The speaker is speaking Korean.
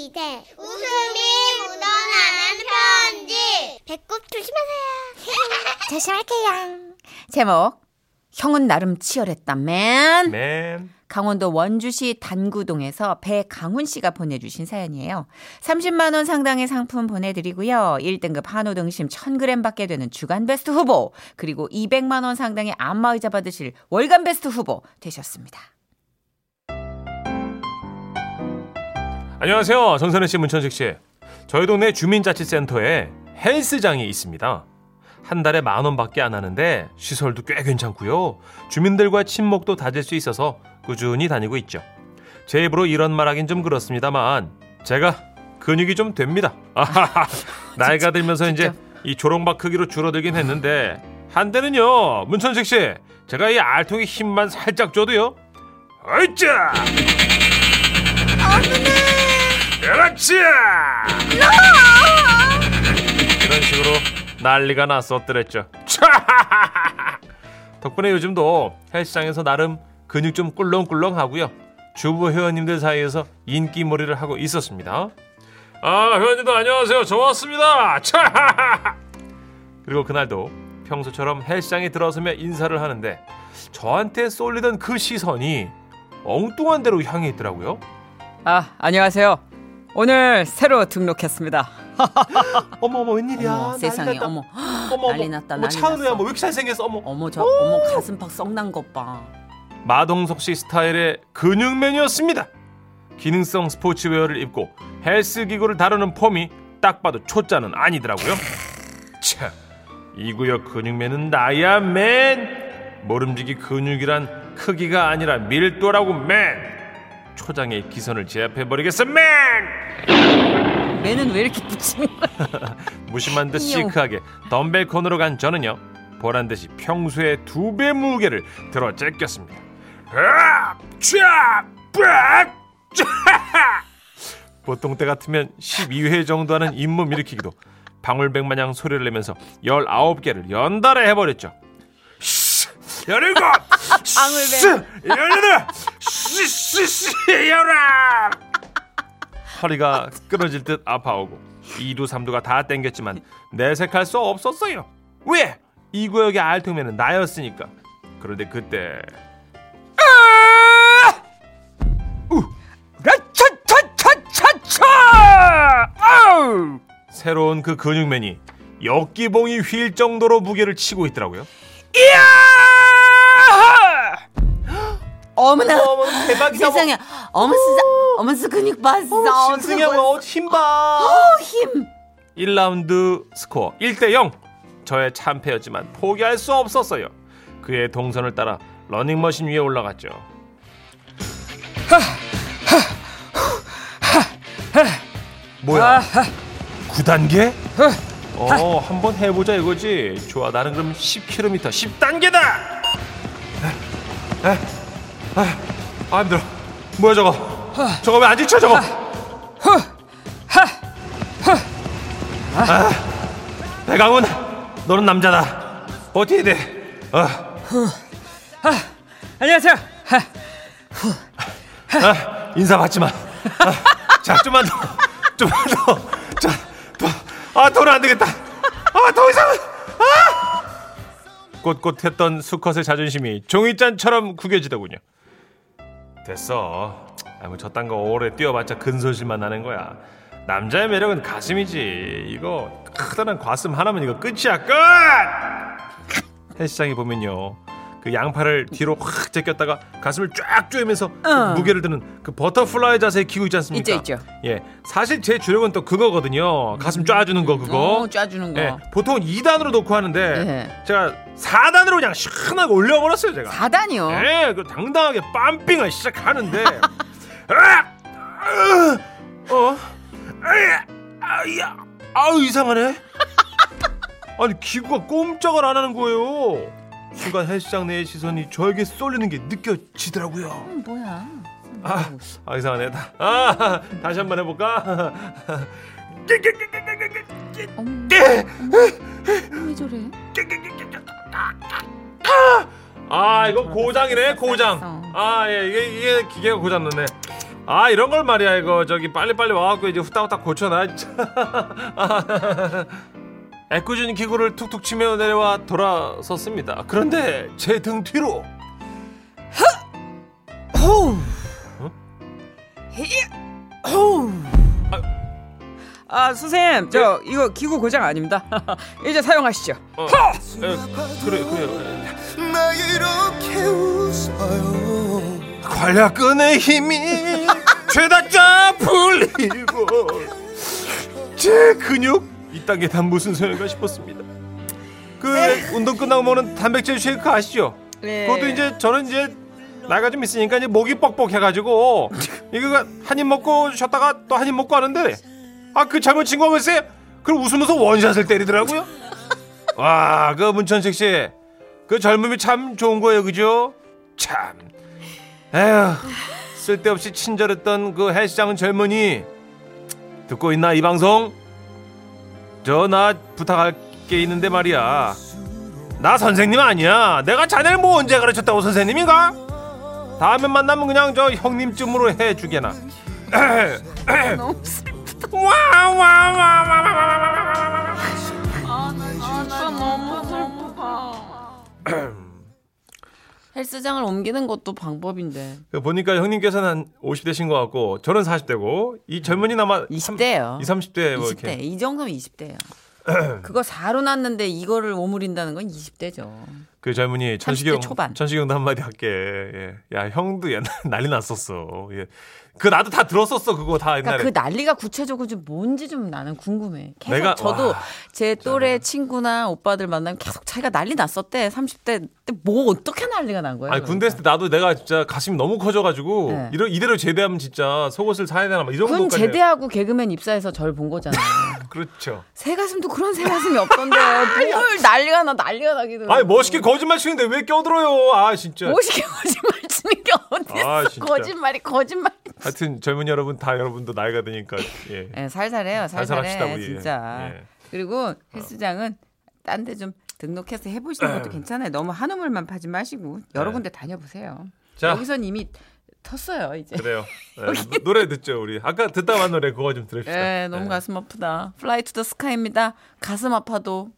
시대 웃음이 묻어나는 편지 배꼽 조심하세요 조심할게요. 제목 형은 나름 치열했다 맨. 맨. 강원도 원주시 단구동에서 배강훈 씨가 보내주신 사연이에요. 30만 원 상당의 상품 보내드리고요. 1등급 한우 등심 1000g 받게 되는 주간 베스트 후보 그리고 200만 원 상당의 안마의자 받으실 월간 베스트 후보 되셨습니다. 안녕하세요. 정선혜 씨, 문천식 씨. 저희 동네 주민자치센터에 헬스장이 있습니다. 한 달에 만 원밖에 안 하는데 시설도 꽤 괜찮고요. 주민들과 친목도 다질 수 있어서 꾸준히 다니고 있죠. 제 입으로 이런 말하긴 좀 그렇습니다만 제가 근육이 좀 됩니다. 아하하. 나이가 들면서 이제 이 조롱박 크기로 줄어들긴 했는데 한때는요 문천식 씨 제가 이 알통에 힘만 살짝 줘도요 어이짜 그렇지! 이런 식으로 난리가 났었더랬죠. 덕분에 요즘도 헬스장에서 나름 근육 좀 꿀렁꿀렁 하고요. 주부 회원님들 사이에서 인기몰이를 하고 있었습니다. 아 회원님들 안녕하세요. 저 왔습니다. 차! 그리고 그날도 평소처럼 헬스장에 들어서며 인사를 하는데 저한테 쏠리던 그 시선이 엉뚱한 데로 향해 있더라고요. 아, 안녕하세요. 오늘 새로 등록했습니다. 어머 어머 웬일이야 어머, 세상에 났다. 어머 어머 난리 났다, 어머 난리 차은우야 났어. 뭐왜 이렇게 잘생겼어 어머 어머 저 어머 가슴 팍 썩난 것 봐. 마동석 씨 스타일의 근육맨이었습니다. 기능성 스포츠웨어를 입고 헬스 기구를 다루는 폼이 딱 봐도 초짜는 아니더라고요. 참, 이 구역 근육맨은 나야 맨. 모름지기 근육이란 크기가 아니라 밀도라고 맨. 초장의 기선을 제압해 버리겠어 맨. 매는 왜 이렇게 붙이는 거야? 무심한 듯. 시크하게 덤벨 코너로 간 저는요 보란 듯이 평소의 두 배 무게를 들어 제꼈습니다. 보통 때 같으면 12회 정도 하는 잇몸 일으키기도 방울백 마냥 소리를 내면서 19개를 연달아 해버렸죠. 열일곱! 방울백. 열여덟! 씨씨씨 열아! 허리가 끊어질 듯 아파오고 2두 3두가 다 땡겼지만 내색할 수 없었어요. 왜? 이 구역의 알통면은 나였으니까. 그런데 그때! 아우! 새로운 그 근육맨이 역기봉이 휠 정도로 무게를 치고 있더라고요. 이야! 어머나 어머 대박이다. 세상에 어머 진짜 어머 스 근육 봤어. 신승이 뭐 힘봐. 힘. 1라운드 스코어 1대 0. 저의 참패였지만 포기할 수 없었어요. 그의 동선을 따라 러닝머신 위에 올라갔죠. 뭐야? 9단계? 어, 한번 해보자 이거지. 좋아, 나는 그럼 10km, 10단계다. 아, 아, 아, 힘들어. 뭐야 저거? 저거 왜 안 지쳐 저거? 아, 배강훈, 너는 남자다. 버텨야 돼. 어, 안녕하세요. 아, 인사 받지 마. 아, 자, 좀만 더, 좀만 더. 자, 더. 아, 더는 안 되겠다. 아, 더 이상. 아! 꼿꼿했던 수컷의 자존심이 종이잔처럼 구겨지더군요. 됐어. 아, 뭐 저딴 거 오래 뛰어봤자 근소실만 나는 거야. 남자의 매력은 가슴이지. 이거 크다란 가슴 하나면 이거 끝이야. 끝! 헬스장에 보면요. 그 양팔을 뒤로 확 제꼈다가 가슴을 쫙 조이면서 그 어. 무게를 드는 그 버터플라이 자세 기구 있지 않습니까? 있죠, 있죠. 예, 사실 제 주력은 또 그거거든요. 가슴 쫙주는 거 그거. 어, 짜주는 거. 예, 보통 2단으로 놓고 하는데 예. 제가 4단으로 그냥 시원하게 올려버렸어요 제가. 4단이요. 예, 그 당당하게 pumping을 시작하는데! 어? 아야! 아우 이상하네. 아니 기구가 꼼짝을 안 하는 거예요. 순간 헬스장 내의 시선이 저에게 쏠리는 게 느껴지더라고요. 음, 뭐야? 아, 아 이상하네. 다- 아, 다시 한번 해볼까? 왜 저래? 아 이거 고장이네 고장. 어. 아 예, 이게 이게 기계가 고장났네. 아 이런 걸 말이야 이거 저기 빨리 빨리 와갖고 이제 후딱후딱 고쳐놔 애꿎은 기구를 툭툭 치며 내려와 돌아섰습니다 그런데 제 등 뒤로 호우. 어? 히- 호우. 아 선생님 저 이거 기구 고장 아닙니다. 이제 사용하시죠. 어, 에, 그래 나 이렇게 웃어요 관략근의 힘이 죄다 짜 풀리고 제 근육 이딴 게 다 무슨 소용인가 싶었습니다 그 운동 끝나고 먹는 단백질 쉐이크 아시죠? 네. 그것도 이제 저는 이제 나이가 좀 있으니까 이제 목이 뻑뻑해가지고 이거 한 입 먹고 쉬었다가 또 한 입 먹고 하는데 아 그 젊은 친구가 글쎄 그걸 웃으면서 원샷을 때리더라고요 와 그 문천식 씨 그 젊음이 참 좋은 거예요 그죠? 참 에휴 쓸데없이 친절했던 그 헬스장 젊은이 듣고 있나 이 방송? 저 나 부탁할 게 있는데 말이야 나 선생님 아니야 내가 자네를 뭐 언제 가르쳤다고 선생님인가? 다음에 만나면 그냥 저 형님쯤으로 해주게나 너무 슬프다 와와와와와와 헬스장을 옮기는 것도 방법인데. 그 보니까 형님께서는 한 50대신 것 같고 저는 40대고 이 젊은이는 아마 20대예요. 20, 30대 뭐 20대. 이렇게 이 정도면 20대예요. 그거 4로 났는데 이거를 오므린다는 건 20대죠. 그 젊은이 천식이 초반. 형 천식이 형도 한마디 할게 예. 야 형도 옛날 난리 났었어 예. 그 나도 다 들었었어 그거 다 옛날에 그러니까 그 난리가 구체적으로 좀 뭔지 좀 나는 궁금해. 계속 내가- 저도 와, 제 또래 친구나 오빠들 만나면 계속 자기가 난리 났었대. 30대 때 뭐 어떻게 난리가 난 거야? 아니 군대 있을 때 나도 내가 진짜 가슴이 너무 커져가지고 네. 이러, 이대로 제대하면 진짜 속옷을 사야 되나 막이군 정도까지 제대하고 개그맨 입사해서 절 본 거잖아요. 그렇죠 새 가슴도 그런 새 가슴이 없던데 뭘 난리가 나 난리가 나기도. 아니 멋있게 거짓말 치는데 왜 껴들어요 아 진짜 멋있게 거짓말 치는 게 어딨어? 아, 진짜. 거짓말이 거짓말. 하여튼 젊은 여러분 다 여러분도 나이가 드니까 예. 예, 살살해요, 살살해, 우리. 진짜. 예. 그리고 헬스장은 딴 데 좀 등록해서 해보시는 것도 괜찮아요. 너무 한 우물만 파지 마시고 여러 네. 군데 다녀보세요. 자 여기선 이미 텄어요 이제. 그래요 예, 노래 듣죠 우리 아까 듣다 만 노래 그거 좀 들읍시다 예, 너무 예. 가슴 아프다. 플라이 투더 스카이입니다. 가슴 아파도